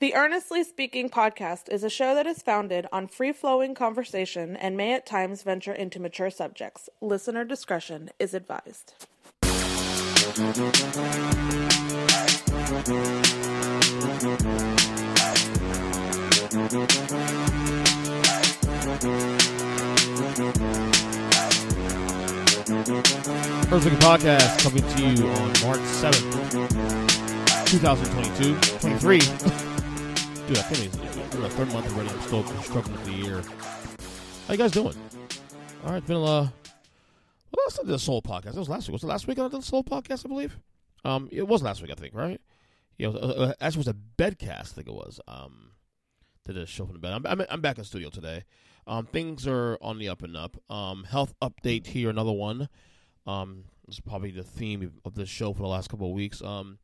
The Earnestly Speaking podcast is a show that is founded on free flowing conversation and may at times venture into mature subjects. Listener discretion is advised. Earthling Podcast coming to you on March 7th, 2022. 23. Dude, I can't even. We're the third month already. I'm still struggling with the year. How you guys doing? All right, it's been a. Well, I did a Soul Podcast. That was last week. Was it last week I did the Soul Podcast, I believe? Um, It was last week, I think, right? Yeah, it was, uh, uh, actually, it was a bedcast, I think it was. Um, Did a show from the bed. I'm, I'm, I'm back in studio today. Um, things are on the up and up. Um, health update here, another one. Um, this is probably the theme of this show for the last couple of weeks. Um,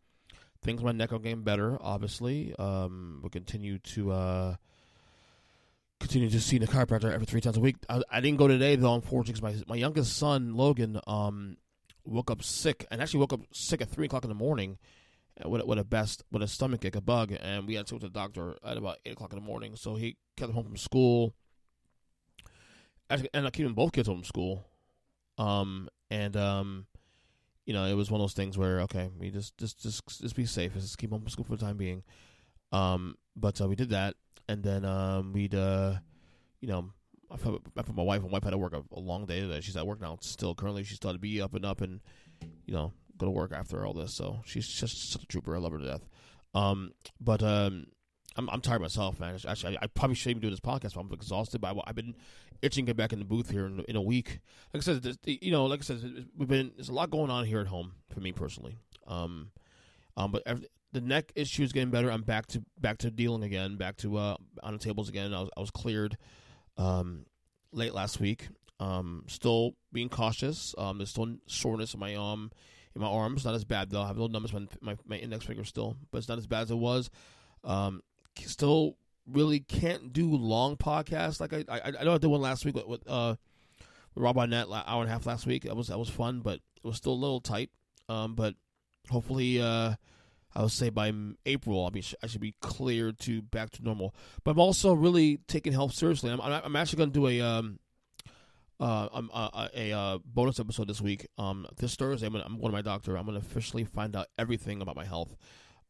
things my neck are getting better. Obviously, um, we'll continue to uh, continue to see the chiropractor every three times a week. I, I didn't go today though, unfortunately, because my my youngest son Logan um woke up sick and actually woke up sick at three o'clock in the morning uh, with with a best with a stomach ache, a bug, and we had to go to the doctor at about eight o'clock in the morning. So he kept home from school. Actually, ended up keeping both kids home from school. Um, and um, you know, it was one of those things where okay, we just just just just be safe, just keep from school for the time being. Um, but uh, we did that, and then um, we'd uh, you know, I put, I put my wife. My wife had to work a, a long day today. She's at work now. Still, currently, she's still to be up and up, and you know, go to work after all this. So she's just such a trooper. I love her to death. Um, but um, I'm I'm tired myself, man. Actually, I, I probably shouldn't even do this podcast. I'm exhausted. But I, have been itching to get back in the booth here in, in a week. Like I said, this, you know, like I said, we've been there's a lot going on here at home for me personally. Um, um, but every, the neck issue is getting better. I'm back to back to dealing again, back to uh on the tables again. I was I was cleared um late last week. Um, still being cautious. Um, there's still soreness in my arm, in my arms. Not as bad though. I have a little numbness in my, my my index finger still, but it's not as bad as it was. Um, still really can't do long podcasts like I I, I know I did one last week with, with uh with Rob Arnett hour and a half last week. That was that was fun, but it was still a little tight. Um, but hopefully, uh, I would say by April, I'll be I should be cleared to back to normal. But I'm also really taking health seriously. I'm I'm actually going to do a um uh, um, uh, a uh, bonus episode this week. Um, this Thursday, I'm, gonna, I'm going to my doctor. I'm going to officially find out everything about my health.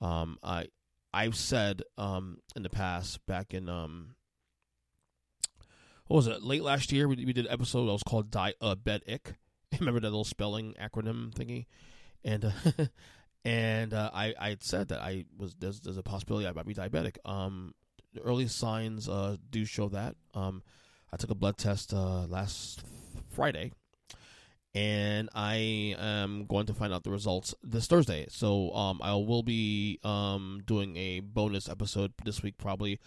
Um, I I've said um, in the past, back in um, what was it? Late last year, we, we did an episode that was called "Die uh, Ick." Remember that little spelling acronym thingy? And uh, and uh, I I had said that I was there's, there's a possibility I might be diabetic. Um, the early signs uh, do show that. Um, I took a blood test uh, last Friday, and I am going to find out the results this Thursday. So um, I will be um, doing a bonus episode this week, probably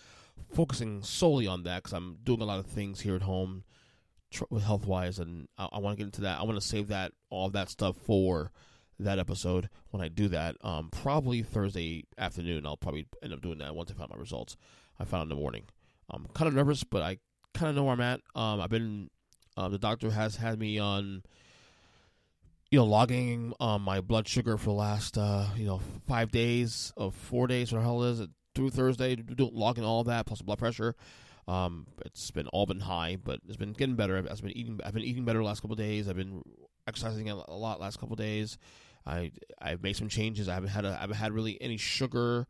focusing solely on that because I'm doing a lot of things here at home, tr- health wise, and I, I want to get into that. I want to save that all that stuff for that episode when I do that. Um, probably Thursday afternoon. I'll probably end up doing that once I find my results. I found in the morning. I'm kind of nervous, but I kind of know where I'm at. Um, I've been. Uh, the doctor has had me on you know, logging um, my blood sugar for the last, uh, you know, five days of four days, or hell is it, through Thursday, logging all that plus blood pressure. Um, it's been all been high, but it's been getting better. I've been eating. I've been eating better the last couple days. I've been exercising a lot last couple days. I I've made some changes. I haven't had a I haven't had really any sugar.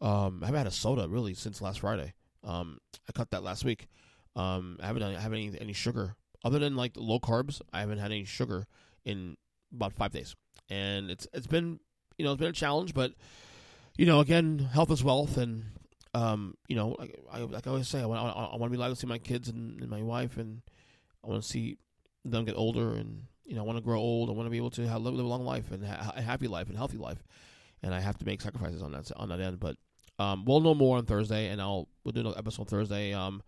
Um, I haven't had a soda really since last Friday. Um, I cut that last week. Um, I haven't done, I haven't any, any sugar other than like low carbs. I haven't had any sugar in about five days, and it's it's been you know it's been a challenge, but you know again, health is wealth, and um, you know like I, like I always say, I want I, I want to be able to see my kids and, and my wife, and I want to see them get older, and you know I want to grow old. I want to be able to have, live, live a long life and ha- a happy life and healthy life, and I have to make sacrifices on that on that end. But Um, we'll know more on Thursday, and I'll we'll do another episode on Thursday, um,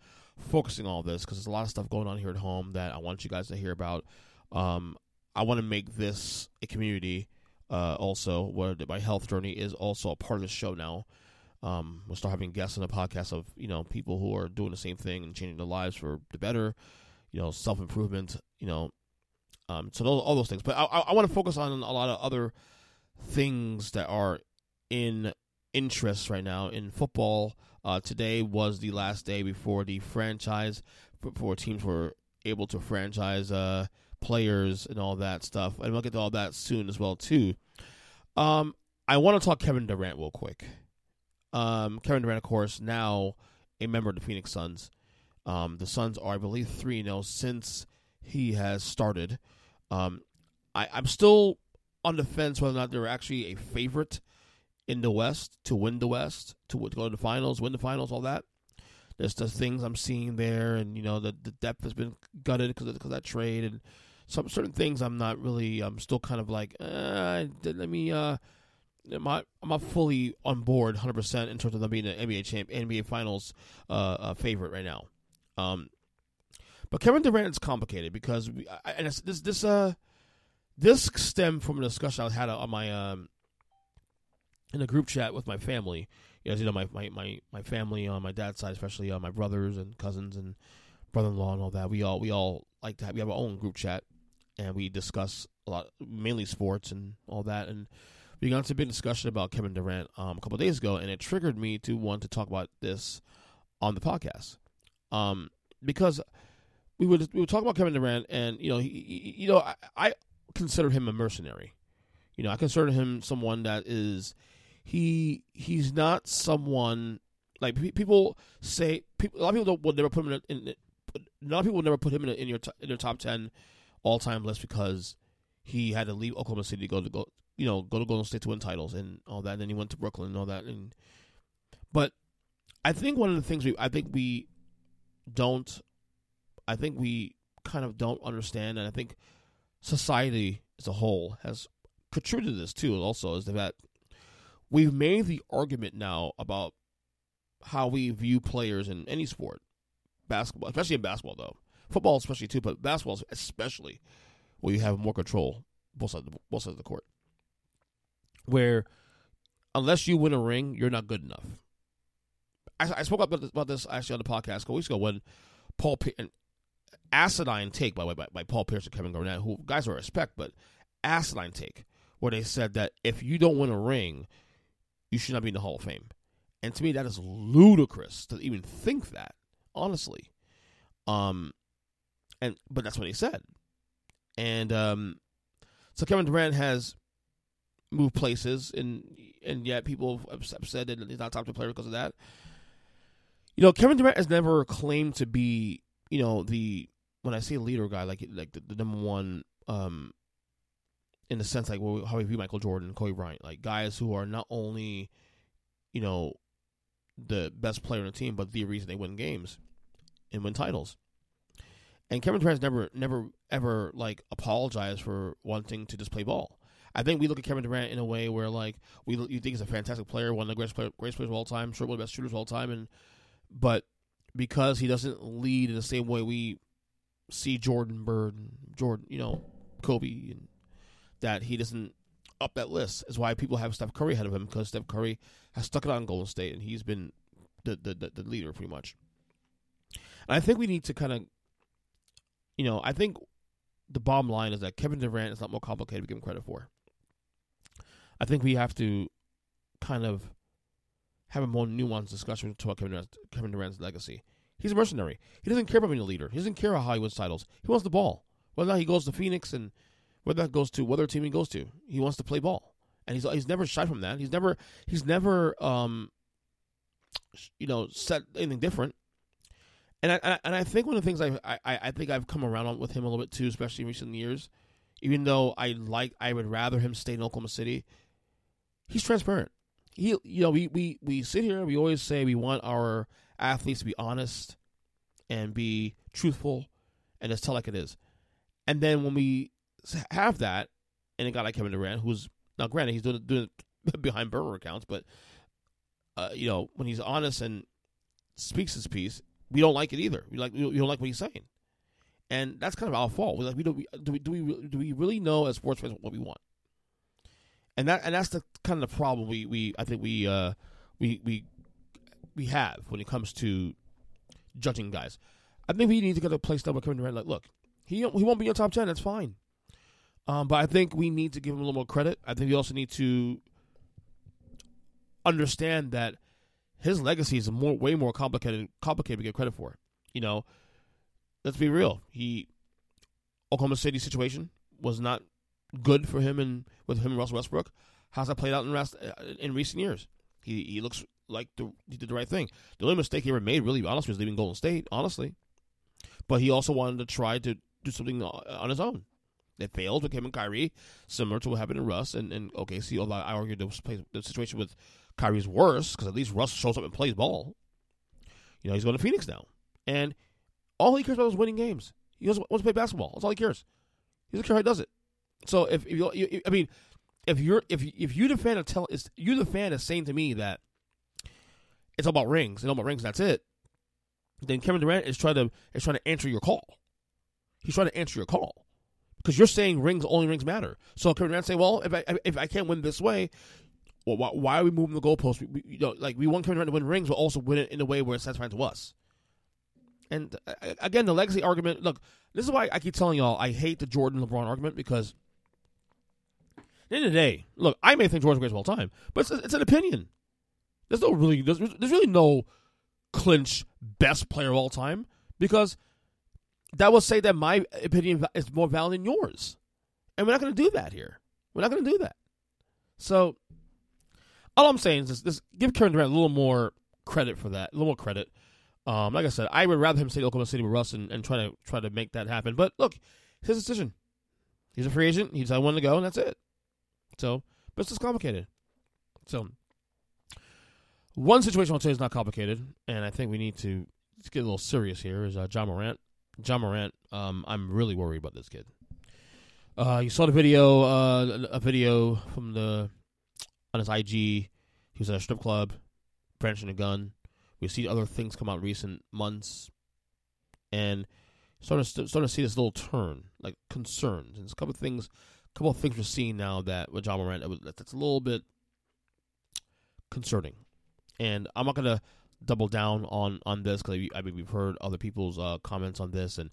focusing all this because there's a lot of stuff going on here at home that I want you guys to hear about. Um, I want to make this a community. Uh, also, where my health journey is also a part of the show now. Um, we'll start having guests on the podcast of you know people who are doing the same thing and changing their lives for the better. You know, self improvement. You know, um, so those, all those things. But I, I, I want to focus on a lot of other things that are in interest right now in football. Uh, today was the last day before the franchise, before teams were able to franchise uh, players and all that stuff. And we'll get to all that soon as well too. Um, I want to talk Kevin Durant real quick. Um, Kevin Durant, of course, now a member of the Phoenix Suns. Um, the Suns are, I believe, three 0 since he has started. Um, I, I'm still on the fence whether or not they're actually a favorite in the West to win the West, to, to go to the finals, win the finals, all that. There's the things I'm seeing there, and you know the the depth has been gutted because of, that trade, and some certain things I'm not really. I'm still kind of like, uh, let me. Uh, I'm not, I'm not fully on board 100 percent in terms of them being an NBA champ, NBA Finals uh, uh, favorite right now. Um, but Kevin Durant is complicated because we, and this this uh this stemmed from a discussion I had on my um in a group chat with my family. As you know, my my my, my family on my dad's side, especially uh, my brothers and cousins and brother-in-law and all that. We all we all like to have we have our own group chat, and we discuss a lot, mainly sports and all that. And we got into a big discussion about Kevin Durant um, a couple days ago, and it triggered me to want to talk about this on the podcast, um, because we would we would talk about Kevin Durant, and you know, he, you know, I, I consider him a mercenary. You know, I consider him someone that is he he's not someone like people say. People, a lot of people will never put him in. in, in a lot of people will never put him in, in your in their top ten all time list because he had to leave Oklahoma City to go to go you know go to Golden State to win titles and all that. And then he went to Brooklyn and all that. And but I think one of the things we I think we don't I think we kind of don't understand, and I think society as a whole has contributed to this too. Also, is that we've made the argument now about how we view players in any sport, basketball, especially in basketball though, football especially too, but basketball especially, where you have more control both sides, of the, both sides of the court, where unless you win a ring, you're not good enough. I, I spoke about this, about this actually on the podcast a couple weeks ago when Paul and acidine take by by, by Paul Pierce and Kevin Garnett, who guys I respect, but acidine take where they said that if you don't win a ring, you should not be in the Hall of Fame. And to me, that is ludicrous to even think that, honestly. Um, and but that's what he said, and um, so Kevin Durant has moved places, and and yet people have said that he's not top two player because of that. You know, Kevin Durant has never claimed to be, you know, the when I say leader guy, like like the, the number one, um, in the sense like how we view Michael Jordan, Kobe Bryant, like guys who are not only, you know, the best player on the team, but the reason they win games and win titles. And Kevin Durant's never, never, ever like apologized for wanting to just play ball. I think we look at Kevin Durant in a way where like we you think he's a fantastic player, one of the greatest, player, greatest players of all time, sure one of the best shooters of all time, and but because he doesn't lead in the same way we see Jordan Bird, Jordan, you know, Kobe, and that he doesn't up that list is why people have Steph Curry ahead of him because Steph Curry has stuck it on Golden State and he's been the the, the, the leader pretty much. And I think we need to kind of, you know, I think the bottom line is that Kevin Durant is not more complicated to give him credit for. I think we have to kind of have a more nuanced discussion about Kevin Durant's, Kevin Durant's legacy. He's a mercenary. He doesn't care about being a leader. He doesn't care how he wins titles. He wants the ball. Whether or not he goes to Phoenix and whether that goes to whether team he goes to, he wants to play ball, and he's he's never shy from that. He's never he's never um, you know said anything different. And I, and I think one of the things I, I I think I've come around on with him a little bit too, especially in recent years. Even though I like I would rather him stay in Oklahoma City, he's transparent. He you know we we we sit here and we always say we want our athletes to be honest and be truthful and just tell like it is. And then when we have that, and a guy like Kevin Durant, who's now granted he's doing doing it behind burner accounts, but uh, you know, when he's honest and speaks his piece, we don't like it either. We like we don't like what he's saying, and that's kind of our fault. We like we don't do we do we do we really know as sports fans what we want, and that and that's the kind of the problem we we I think we uh we we we have when it comes to judging guys. I think we need to get a place that where Kevin Durant like look he he won't be in top ten. That's fine. Um, but I think we need to give him a little more credit. I think we also need to understand that his legacy is more way more complicated complicated to get credit for. You know, let's be real. He Oklahoma City situation was not good for him and with him and Russell Westbrook. How's that played out in rest, uh, in recent years? He he looks like the, he did the right thing. The only mistake he ever made, really honestly, was leaving Golden State. Honestly, but he also wanted to try to do something on his own. It failed with him and Kyrie, similar to what happened in Russ and, and OKC. Although I argue the, the situation with Kyrie's worse because at least Russ shows up and plays ball. You know, he's going to Phoenix now. And all he cares about is winning games. He just wants to play basketball. That's all he cares. He doesn't care how he does it. So if, if you, you, I mean, if you're if if you the fan of tell is you the fan is saying to me that it's all about rings and all about rings, that's it. Then Kevin Durant is trying to is trying to answer your call. He's trying to answer your call because you're saying rings only rings matter. So Kevin Durant say, well, if I if I can't win this way, well, why, why are we moving the goalposts? We, we, you know, like we want Kevin to win rings, but also win it in a way where it's satisfying to us. And uh, again, the legacy argument. Look, this is why I keep telling y'all I hate the Jordan LeBron argument because at the end of the day, look, I may think Jordan's greatest of all time, but it's, it's an opinion. There's no really there's, there's really no clinch best player of all time because that will say that my opinion is more valid than yours, and we're not going to do that here. We're not going to do that. So all I'm saying is this, this give Kevin Durant a little more credit for that, a little more credit. Um, like I said, I would rather him stay in Oklahoma City with Russ and, and try to try to make that happen. But look, his decision. He's a free agent. He decided when to go, and that's it. So, but it's just complicated. So, one situation I'll say is not complicated, and I think we need to get a little serious here. Is uh, Ja Morant? Ja Morant. Um, I'm really worried about this kid. Uh, you saw the video, uh, a video from the on his IG. He was at a strip club, brandishing a gun. We see other things come out recent months, and starting to starting to see this little turn, like concerns. And there's a couple of things, a couple of things we're seeing now that with Ja Morant that's a little bit concerning. And I'm not gonna double down on on this because I mean we've heard other people's uh, comments on this, and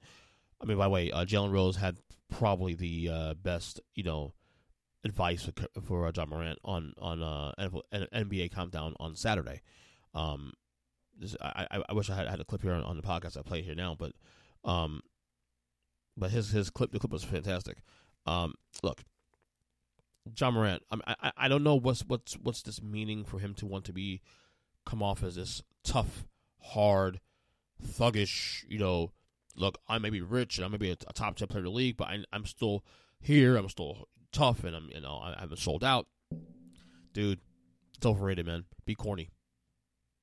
I mean by the way, uh, Jalen Rose had probably the uh, best you know advice for, for uh, Ja Morant on on uh, NBA Countdown on Saturday. Um, this, I, I wish I had, had a clip here on, on the podcast I play here now, but um, but his his clip the clip was fantastic. Um, look, Ja Morant. I, I I don't know what's what's what's this meaning for him to want to be come off as this tough, hard, thuggish. You know, look, I may be rich and I may be a, a top ten player in the league, but I, I'm still here. I'm still tough and I'm you know I haven't sold out, dude. It's overrated, man. Be corny.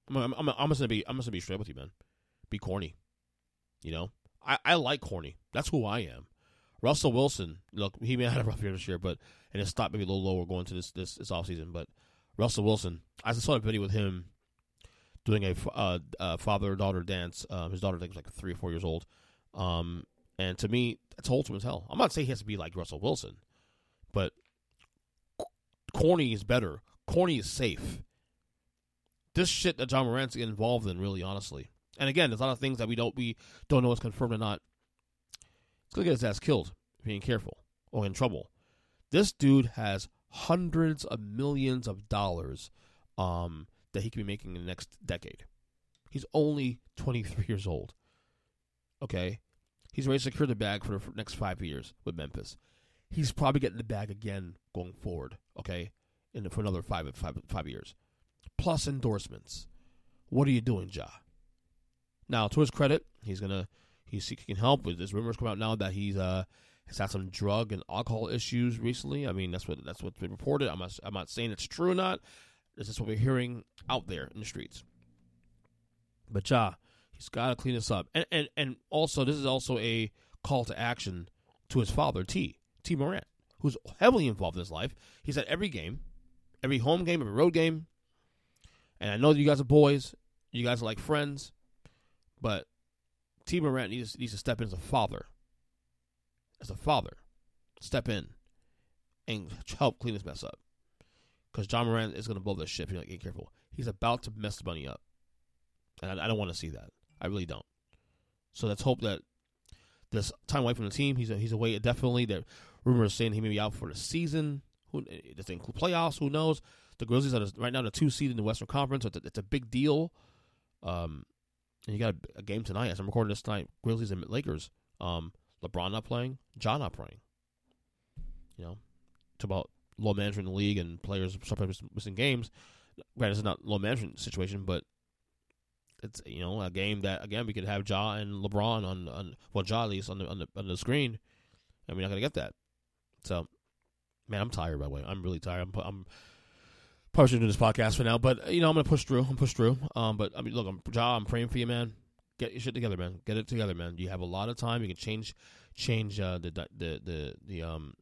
I'm I'm, I'm, I'm just gonna be I'm just gonna be straight with you, man. Be corny. You know, I I like corny. That's who I am. Russell Wilson, look, he may have had a rough year this year, but and his stock maybe a little lower going to this this this off season. But Russell Wilson, I just saw a video with him doing a uh, uh, father daughter dance. Um, his daughter I think was like three or four years old. Um, and to me, that's wholesome as hell. I'm not saying he has to be like Russell Wilson, corny is better. Corny is safe. This shit that Ja Morant's involved in, really, honestly. And again, there's a lot of things that we don't we don't know is confirmed or not. It's gonna get his ass killed being careful or in trouble. This dude has hundreds of millions of dollars um, that he could be making in the next decade. He's only 23 years old. Okay, he's ready to secure the bag for the next five years with Memphis he's probably getting the bag again going forward. Okay, in for another five, five, five years, plus endorsements. What are you doing, Ja? Now, to his credit, he's gonna he's seeking help. With there's rumors come out now that he's uh has had some drug and alcohol issues recently. I mean, that's what that's what's been reported. I'm not, I'm not saying it's true or not. This is what we're hearing out there in the streets. But Ja, he's got to clean this up, and and and also this is also a call to action to his father T. T. Morant, who's heavily involved in his life. He's at every game, every home game, every road game. And I know that you guys are boys, you guys are like friends, but T. Morant needs needs to step in as a father. As a father, step in and help clean this mess up. Because Ja Morant is going to blow this ship you're not getting careful. He's about to mess the money up, and I, I don't want to see that. I really don't. So let's hope that this time away from the team, he's a, he's away definitely. That rumors saying he may be out for the season. Who does include playoffs? Who knows? The Grizzlies are right now the two seed in the Western Conference. So it's, a, it's a big deal. Um, and you got a, a, game tonight. As I'm recording this tonight, Grizzlies and Lakers. Um, LeBron not playing, Ja not playing. You know, it's about load management in the league and players sometimes missing games. Granted, it's not load management situation, but it's you know a game that again we could have Ja and LeBron on on well Ja at least on the on the on the screen, and we're not gonna get that. So, man, I'm tired. By the way, I'm really tired. I'm I'm probably should do this podcast for now, but you know I'm gonna push through. I'm push through. Um, but I mean, look, I'm Ja. I'm praying for you, man. Get your shit together, man. Get it together, man. You have a lot of time. You can change change uh, the the the the um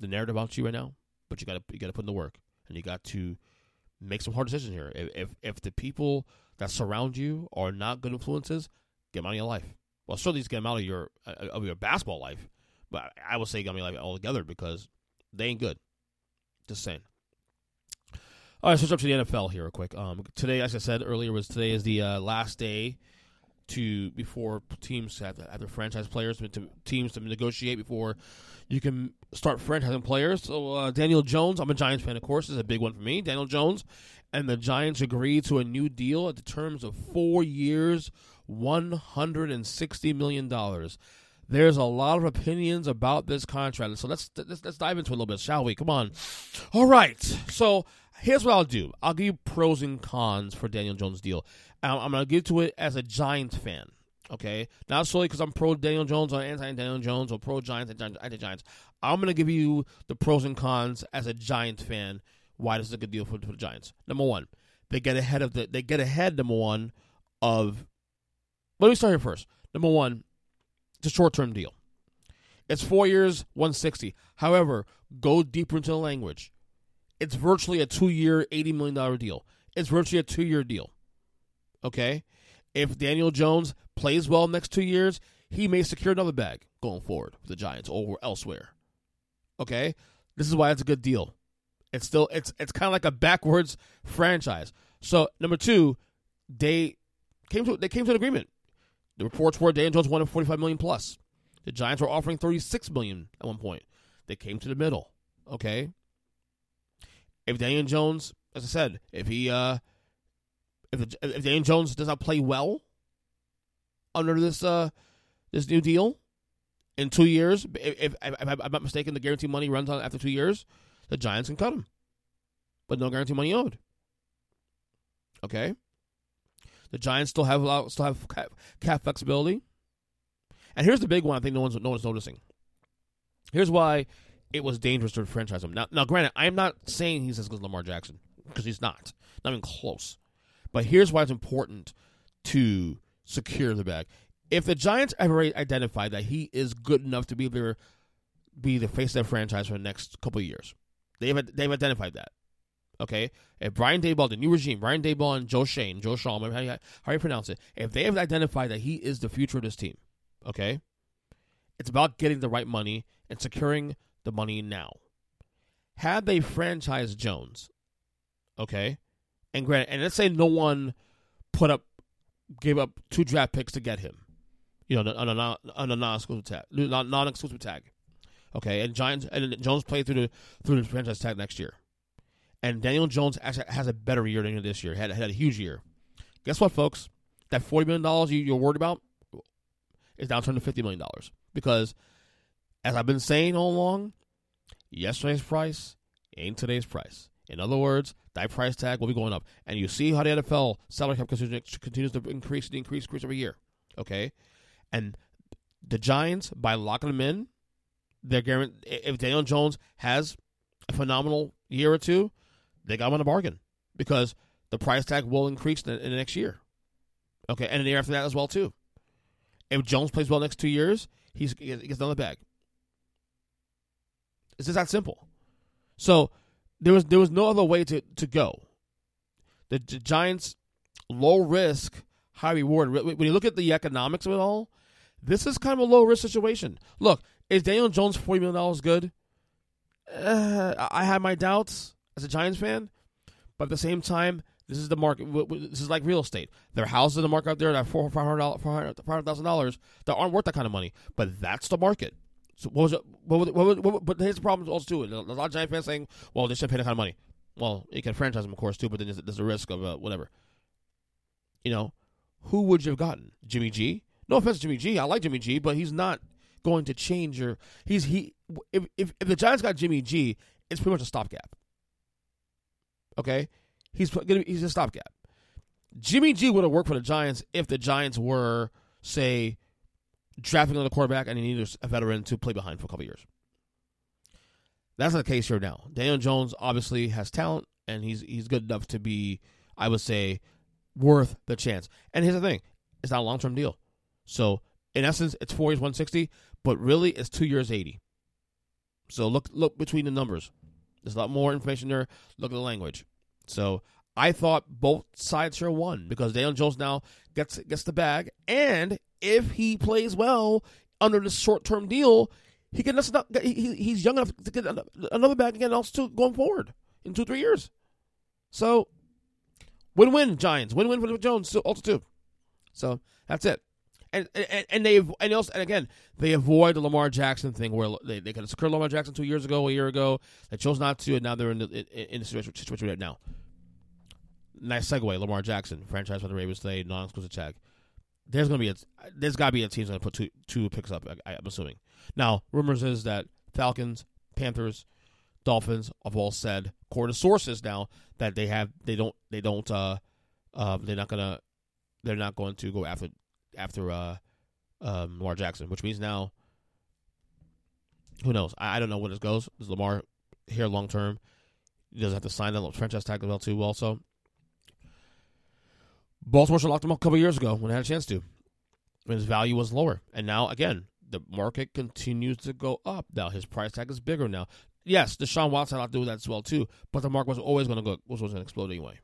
the narrative about you right now, but you got to you got to put in the work, and you got to make some hard decisions here. If, if if the people that surround you are not good influences, get them out of your life. Well, certainly get them out of your uh, of your basketball life, but I would say your life altogether because they ain't good. Just saying. All right, switch up to the NFL here real quick. Um, today, as I said earlier, was today is the uh, last day to before teams have, have their franchise players to teams to negotiate before you can start franchising players. So uh, Daniel Jones, I'm a Giants fan, of course, is a big one for me. Daniel Jones and the Giants agreed to a new deal at the terms of four years, one hundred and sixty million dollars. There's a lot of opinions about this contract, so let's, let's let's dive into it a little bit, shall we? Come on. All right. So here's what I'll do. I'll give you pros and cons for Daniel Jones' deal. Um, I'm going to get to it as a Giants fan. Okay, not solely because I'm pro Daniel Jones or anti Daniel Jones or pro Giants and anti Giants. I'm going to give you the pros and cons as a Giants fan. Why this is a good deal for, for the Giants? Number one, they get ahead of the they get ahead. Number one of let me start here first. Number one, it's a short term deal. It's four years, 160. However, go deeper into the language. It's virtually a two year, $80 million deal. It's virtually a two year deal. Okay? If Daniel Jones plays well next two years, he may secure another bag going forward with the Giants or elsewhere. Okay? This is why it's a good deal. It's still it's it's kind of like a backwards franchise. So number two, they came to they came to an agreement. The reports were Daniel Jones wanted forty five million plus. The Giants were offering thirty six million at one point. They came to the middle. Okay. If Daniel Jones, as I said, if he uh if, if Daniel Jones does not play well under this uh this new deal in two years, if, if, if I'm not mistaken, the guarantee money runs out after two years. The Giants can cut him, but no guarantee money owed. Okay. The Giants still have a lot, still have cap, cap flexibility. And here's the big one I think no one's no one's noticing. Here's why it was dangerous to franchise him. Now, now, granted, I'm not saying he's as good as Lamar Jackson because he's not, not even close. But here's why it's important to secure the bag. If the Giants ever identified that he is good enough to be their be the face of their franchise for the next couple years, they've they've identified that. Okay, if Brian Daboll, the new regime, Brian Daboll and Joe Schoen, Joe Shaw, how you, how you pronounce it, if they have identified that he is the future of this team, okay, it's about getting the right money and securing the money now. Had they franchised Jones, okay, and granted, and let's say no one put up, gave up two draft picks to get him, you know, on a non on a non-exclusive tag, non-exclusive tag. Okay, and Giants and Jones played through the through the franchise tag next year, and Daniel Jones actually has a better year than this year. Had had a huge year. Guess what, folks? That forty million dollars you, you're worried about is now turned to fifty million dollars because, as I've been saying all along, yesterday's price ain't today's price. In other words, that price tag will be going up. And you see how the NFL salary cap continues to increase and increase, increase every year. Okay? And the Giants, by locking them in, they're guaranteed, if Daniel Jones has a phenomenal year or two, they got on a bargain because the price tag will increase in the, in the next year. Okay, and the year after that as well too. If Jones plays well next two years, he's, he gets another bag. It's just that simple. So there was there was no other way to, to go. The, the Giants, low risk, high reward. When you look at the economics of it all, this is kind of a low risk situation. Look, is Daniel Jones forty million dollars good? Uh, I have my doubts as a Giants fan, but at the same time, this is the market. This is like real estate. There are houses in the market out there that are four hundred thousand dollars that aren't worth that kind of money. But that's the market. So what was it? What, was, what, was, what, but here's the problem also too. A lot of Giant fans saying, "Well, they should pay that kind of money." Well, you can franchise them, of course, too, but then there's, there's a risk of uh, whatever. You know, who would you have gotten? Jimmy G? No offense to Jimmy G. I like Jimmy G, but he's not going to change your. He's he. If if, if the Giants got Jimmy G, it's pretty much a stopgap. Okay, He's gonna he's a stopgap. Jimmy G would have worked for the Giants if the Giants were, say, drafting another quarterback and he needed a veteran to play behind for a couple years. That's not the case here now. Daniel Jones obviously has talent and he's he's good enough to be, I would say, worth the chance. And here's the thing: it's not a long term deal. So in essence, it's four years, one sixty, but really it's two years, eighty. So look look between the numbers. There's a lot more information there. Look at the language. So I thought both sides here won because Daniel Jones now gets gets the bag, and if he plays well under this short term deal, he can he, he's young enough to get another bag again also going forward in two three years. So win win Giants win win for Jones also too. So that's it. And, and and they and also and again they avoid the Lamar Jackson thing where they they could have secured Lamar Jackson two years ago a year ago they chose not to and now they're in the in, the situation, situation right now nice segue. Lamar Jackson, franchise for the Ravens today, non-exclusive check. There's gonna be a there's gotta be a team's gonna put two two picks up. I, am assuming. Now, rumors is that Falcons, Panthers, Dolphins have all said, according to sources now, that they have they don't they don't uh uh they're not gonna they're not going to go after after uh um, Lamar Jackson, which means now who knows? I, I don't know where this goes. Is Lamar here long term? He doesn't have to sign that little franchise tag as well too. Also, Baltimore should locked him up a couple years ago when they had a chance to. When his value was lower. And now, again, the market continues to go up. Now his price tag is bigger now. Yes, Deshaun Watson had to do with that as well too, but the market was always going to go was going to explode anyway.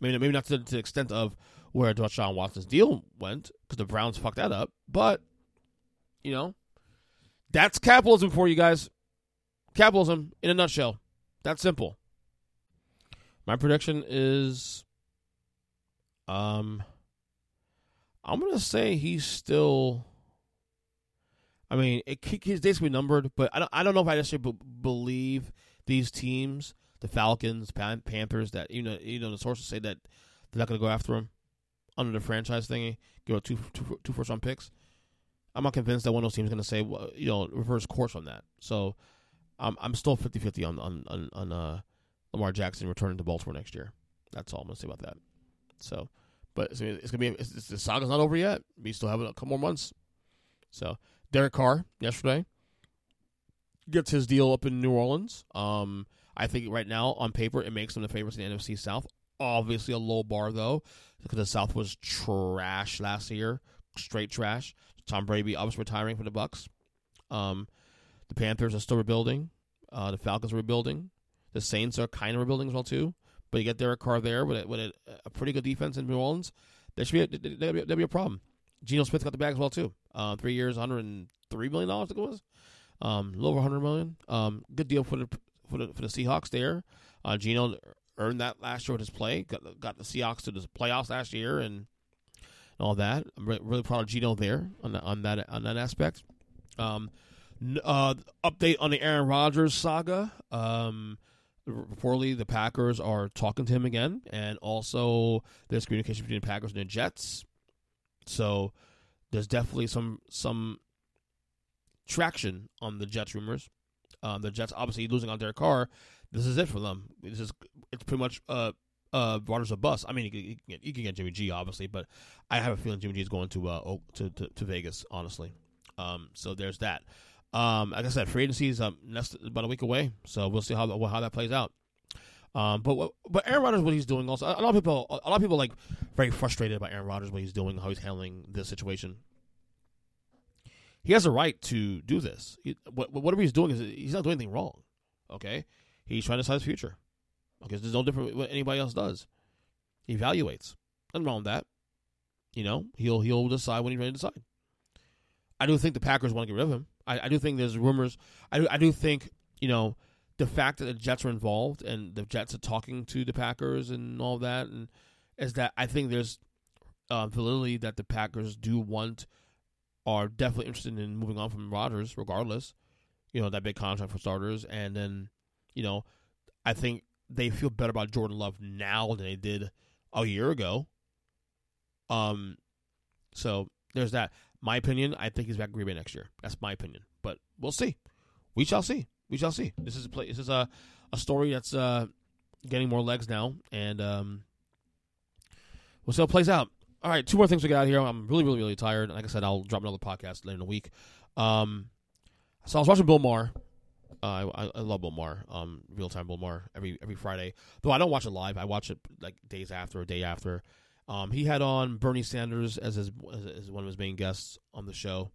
Maybe maybe not to, to, the extent of where Deshaun Watson's deal went because the Browns fucked that up, but you know, that's capitalism for you guys. Capitalism in a nutshell. That's simple. My prediction is um, I'm gonna say he's still. I mean, it, his days be numbered, but I don't. I don't know if I necessarily b- believe these teams, the Falcons, Pan- Panthers, that you know, you know, the sources say that they're not gonna go after him under the franchise thingy, give a two, two, two first round picks. I'm not convinced that one of those teams is going to say, well, you know, reverse course on that. So I'm I'm still 50 50 on, on, on, on uh, Lamar Jackson returning to Baltimore next year. That's all I'm going to say about that. So, but it's, it's gonna be it's, it's, the saga's not over yet. We still have a couple more months. So, Derek Carr yesterday gets his deal up in New Orleans. Um, I think right now on paper it makes them the favorites in the NFC South. Obviously a low bar though, because the South was trash last year, straight trash. Tom Brady obviously retiring from the Bucs. Um, the Panthers are still rebuilding. Uh, the Falcons are rebuilding. The Saints are kind of rebuilding as well too. But you get Derek Carr there with a, with a, a pretty good defense in New Orleans. There should be a, there be, be a problem. Geno Smith got the bag as well too. Uh, three years, 103 million dollars. I think it was. Um, a little over 100 million. Um, good deal for the for the for the Seahawks there. Uh, Geno earned that last year with his play. Got got the Seahawks to the playoffs last year and, and all that. I'm re- really proud of Geno there on the, on that on that aspect. Um, uh, update on the Aaron Rodgers saga. Um, reportedly the Packers are talking to him again, and also there's communication between the Packers and the Jets. So there's definitely some some traction on the Jets rumors. Um, the Jets obviously losing on their car. This is it for them. This is it's pretty much uh uh Rodgers a bus. I mean, you can, get, you can get Jimmy G obviously, but I have a feeling Jimmy G is going to uh to, to, to Vegas honestly. Um, so there's that. Um, like I said, free agency is um, next, about a week away, so we'll see how how that plays out. Um, but but Aaron Rodgers, what he's doing, also a lot of people, a lot of people like very frustrated about Aaron Rodgers, what he's doing, how he's handling this situation. He has a right to do this. He, what, whatever he's doing is he's not doing anything wrong. Okay, he's trying to decide his future. Okay, there's no different what anybody else does. He evaluates. Nothing wrong with that. You know, he'll he'll decide when he's ready to decide. I do think the Packers want to get rid of him. I, I do think there's rumors. I do, I do think you know the fact that the Jets are involved and the Jets are talking to the Packers and all that, and is that I think there's uh, validity that the Packers do want are definitely interested in moving on from Rodgers, regardless. You know that big contract for starters, and then you know I think they feel better about Jordan Love now than they did a year ago. Um, so there's that. My opinion, I think he's back Green Bay next year. That's my opinion, but we'll see. We shall see. We shall see. This is a play. This is a a story that's uh, getting more legs now, and um, we'll see how it plays out. All right, two more things we got here. I'm really, really, really tired. Like I said, I'll drop another podcast later in the week. Um, so I was watching Bill Maher. Uh, I, I love Bill Maher, um, real time Bill Maher every every Friday. Though I don't watch it live, I watch it like days after or day after. Um, he had on Bernie Sanders as his as one of his main guests on the show.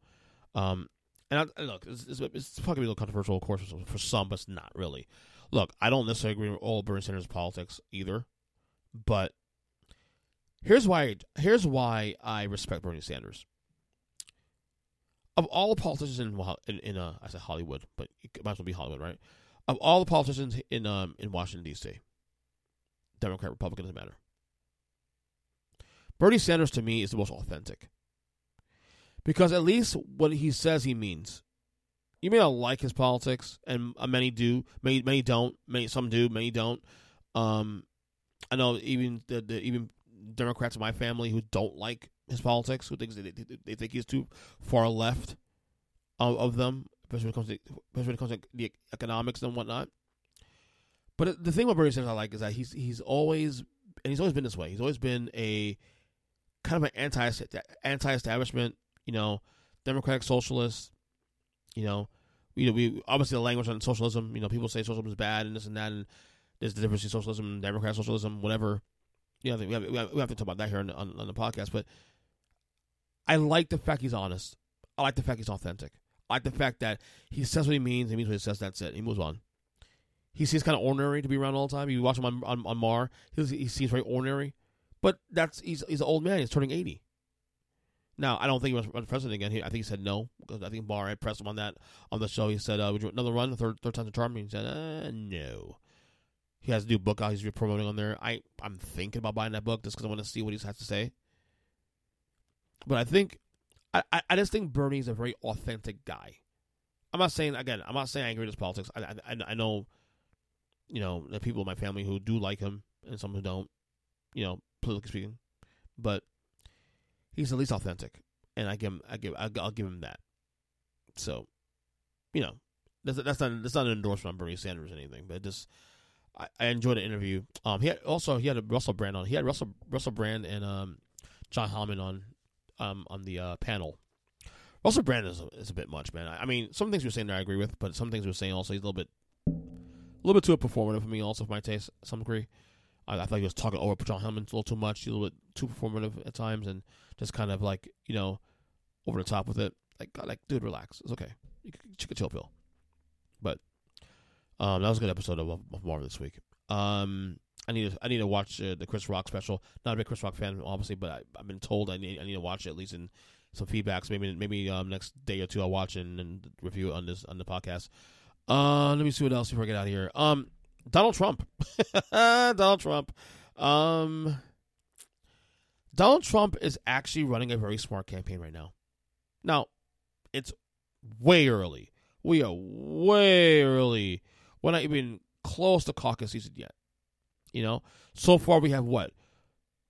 Um, and I, look, it's, it's, it's probably a little controversial, of course, for some, but it's not really. Look, I don't necessarily agree with all Bernie Sanders' politics either, but here's why. Here's why I respect Bernie Sanders. Of all the politicians in in, in uh, I said Hollywood, but it might as well be Hollywood, right? Of all the politicians in um in Washington D.C., Democrat, Republican doesn't matter. Bernie Sanders to me is the most authentic because at least what he says he means. You may not like his politics, and uh, many do, many many don't, many some do, many don't. Um, I know even the, the even Democrats in my family who don't like his politics, who thinks they, they, they think he's too far left of, of them, especially when it comes to it comes to the economics and whatnot. But the thing about Bernie Sanders I like is that he's he's always and he's always been this way. He's always been a kind of an anti anti establishment, you know, democratic socialist. You know, you know, we obviously the language on socialism. You know, people say socialism is bad and this and that, and there's the difference between socialism and democratic socialism, whatever. You know, we have, we have, we have to talk about that here on, on, on the podcast. But I like the fact he's honest. I like the fact he's authentic. I like the fact that he says what he means. He means what he says. That's it. He moves on. He seems kind of ordinary to be around all the time. You watch him on on, on Maher. He, he seems very ordinary. But that's he's he's an old man. He's turning eighty. Now I don't think he was run president again. He, I think he said no because I think Maher had pressed him on that on the show. He said, uh, "Would you another run? Third third time's a charm?" He said, uh, "No." He has a new book out. He's promoting on there. I I'm thinking about buying that book just because I want to see what he has to say. But I think I, I just think Bernie's a very authentic guy. I'm not saying again. I'm not saying I agree with his politics. I I, I know, you know, the people in my family who do like him and some who don't. You know, politically speaking, but he's at least authentic, and I give him, I give, I'll give him that. So, you know, that's that's not that's not an endorsement on Bernie Sanders or anything, but just I, I enjoyed the interview. Um, he had, also he had a Russell Brand on. He had Russell Russell Brand and um John Heilemann on um on the uh, panel. Russell Brand is a, is a bit much, man. I, I mean, some things you're saying I agree with, but some things you're saying also he's a little bit, a little bit too performative for me, also for my taste, some degree. I, I thought he was talking over John Heilemann a little too much, a little bit too performative at times, and just kind of like you know over the top with it. Like, like dude, relax. It's okay. You can, a chill pill. But um, that was a good episode of, of Maher this week. Um, I need to I need to watch uh, the Chris Rock special. Not a big Chris Rock fan, obviously, but I, have been told I need I need to watch it at least in some feedbacks. Maybe maybe um, next day or two I'll watch and, and review it on this on the podcast. Uh, let me see what else before I get out of here. Um, Donald Trump. Donald Trump. Um, Donald Trump is actually running a very smart campaign right now. Now, it's way early. We are way early. We're not even close to caucus season yet. You know, so far we have what?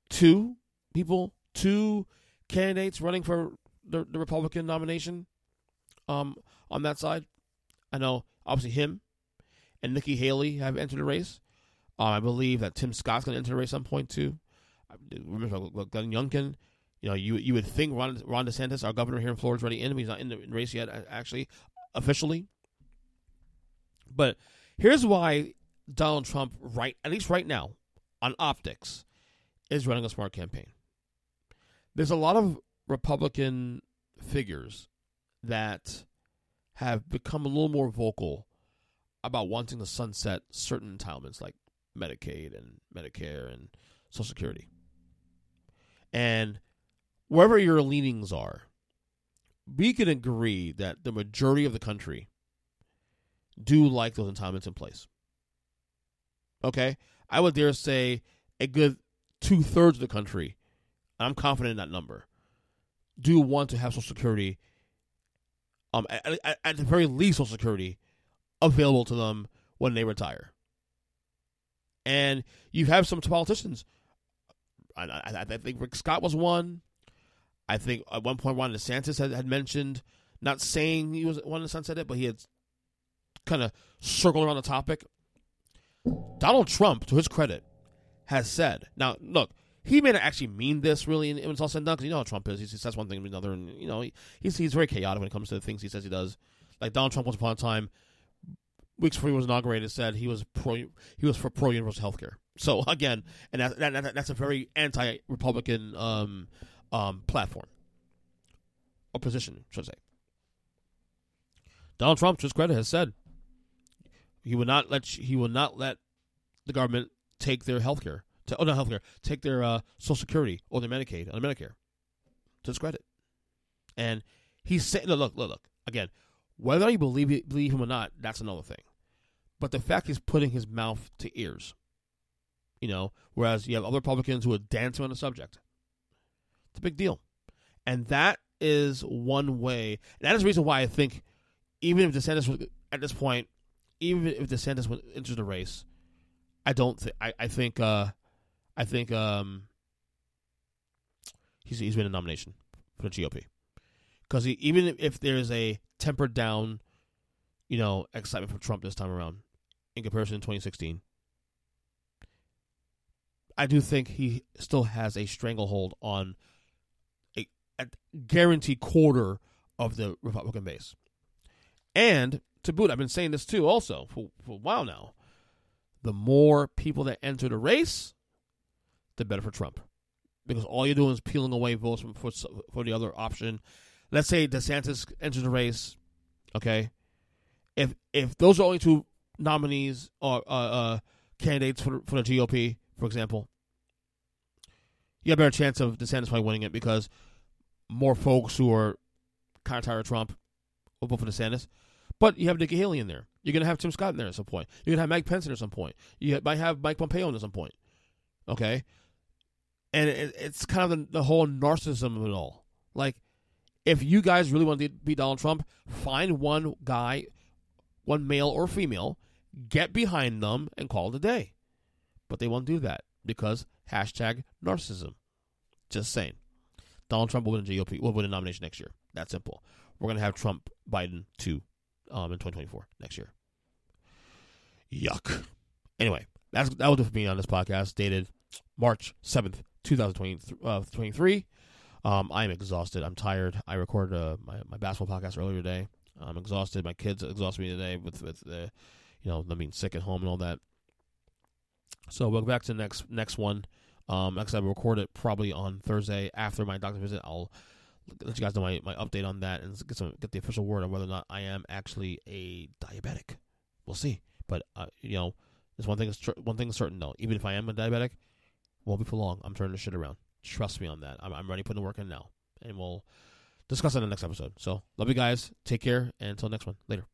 Two people, two candidates running for the, the Republican nomination um, on that side. I know, obviously, him and Nikki Haley have entered the race. Uh, I believe that Tim Scott's going to enter the race at some point too. Remember Glenn Youngkin. You know, you you would think Ron, Ron DeSantis, our governor here in Florida, is already in. He's not in the race yet, actually, officially. But here's why Donald Trump, right at least right now, on optics, is running a smart campaign. There's a lot of Republican figures that have become a little more vocal about wanting to sunset certain entitlements like Medicaid and Medicare and Social Security. And wherever your leanings are, we can agree that the majority of the country do like those entitlements in place. Okay? I would dare say a good two thirds of the country, I'm confident in that number, do want to have Social Security, um, at, at, at the very least, Social Security available to them when they retire. And you have some politicians. I, I, I think Rick Scott was one. I think at one point Ron DeSantis had, had mentioned, not saying he was one of the sunset it, but he had kind of circled around the topic. Donald Trump, to his credit, has said. Now, look, he may not actually mean this really when it's all said and done, because you know how Trump is. He says one thing and another, and you know he, he's he's very chaotic when it comes to the things he says he does. Like Donald Trump, once upon a time, weeks before he was inaugurated, said he was pro he was for pro universal health care. So again, and that, that, that's a very anti Republican um, um, platform or position, should I say. Donald Trump, to his credit, has said he will not let he will not let the government take their health care, oh not health care, take their uh, Social Security or their Medicaid or their Medicare. To his credit, and he's saying, look, look, look, again, whether you believe believe him or not, that's another thing. But the fact he's putting his mouth to ears, you know, whereas you have other Republicans who are dancing on the subject. It's a big deal. And that is one way. that is the reason why I think even if DeSantis was at this point, even if DeSantis was into the race, I don't think I, I think uh I think um he's he's been a nomination for the GOP. Because even if there's a tempered down, you know, excitement for Trump this time around in comparison to 2016, I do think he still has a stranglehold on a guaranteed quarter of the Republican base. And to boot, I've been saying this too also for, for a while now. The more people that enter the race, the better for Trump. Because all you're doing is peeling away votes from, for, for the other option. Let's say DeSantis enters the race, okay? If if those are only two nominees or uh, uh, candidates for, for the GOP, for example, you have a better chance of DeSantis probably winning it because – more folks who are kind of tired of Trump will vote for DeSantis. But you have Nikki Haley in there. You're going to have Tim Scott in there at some point. You're going to have Mike Pence in at some point. You might have Mike Pompeo in at some point. Okay? And it, it's kind of the, the, whole narcissism of it all. Like, if you guys really want to beat Donald Trump, find one guy, one male or female, get behind them and call it a day. But they won't do that because hashtag narcissism. Just saying. Donald Trump will win the GOP, will win the nomination next year. That simple. We're going to have Trump, Biden, too, um, in 2024 next year. Yuck. Anyway, that's that was do for me on this podcast, dated March 7th, 2023. Uh, um, I'm exhausted. I'm tired. I recorded uh, my, my basketball podcast earlier today. I'm exhausted. My kids exhausted me today with with the, you know, them being sick at home and all that. So we'll go back to the next next one. Um, said, I will record it probably on Thursday after my doctor visit. I'll let you guys know my, my update on that and get some get the official word on whether or not I am actually a diabetic. We'll see. But uh, you know, there's one thing is tr- one thing is certain though. Even if I am a diabetic, won't be for long. I'm turning the shit around. Trust me on that. I'm, I'm ready putting the work in now, and we'll discuss it in the next episode. So love you guys. Take care, and until next one. Later.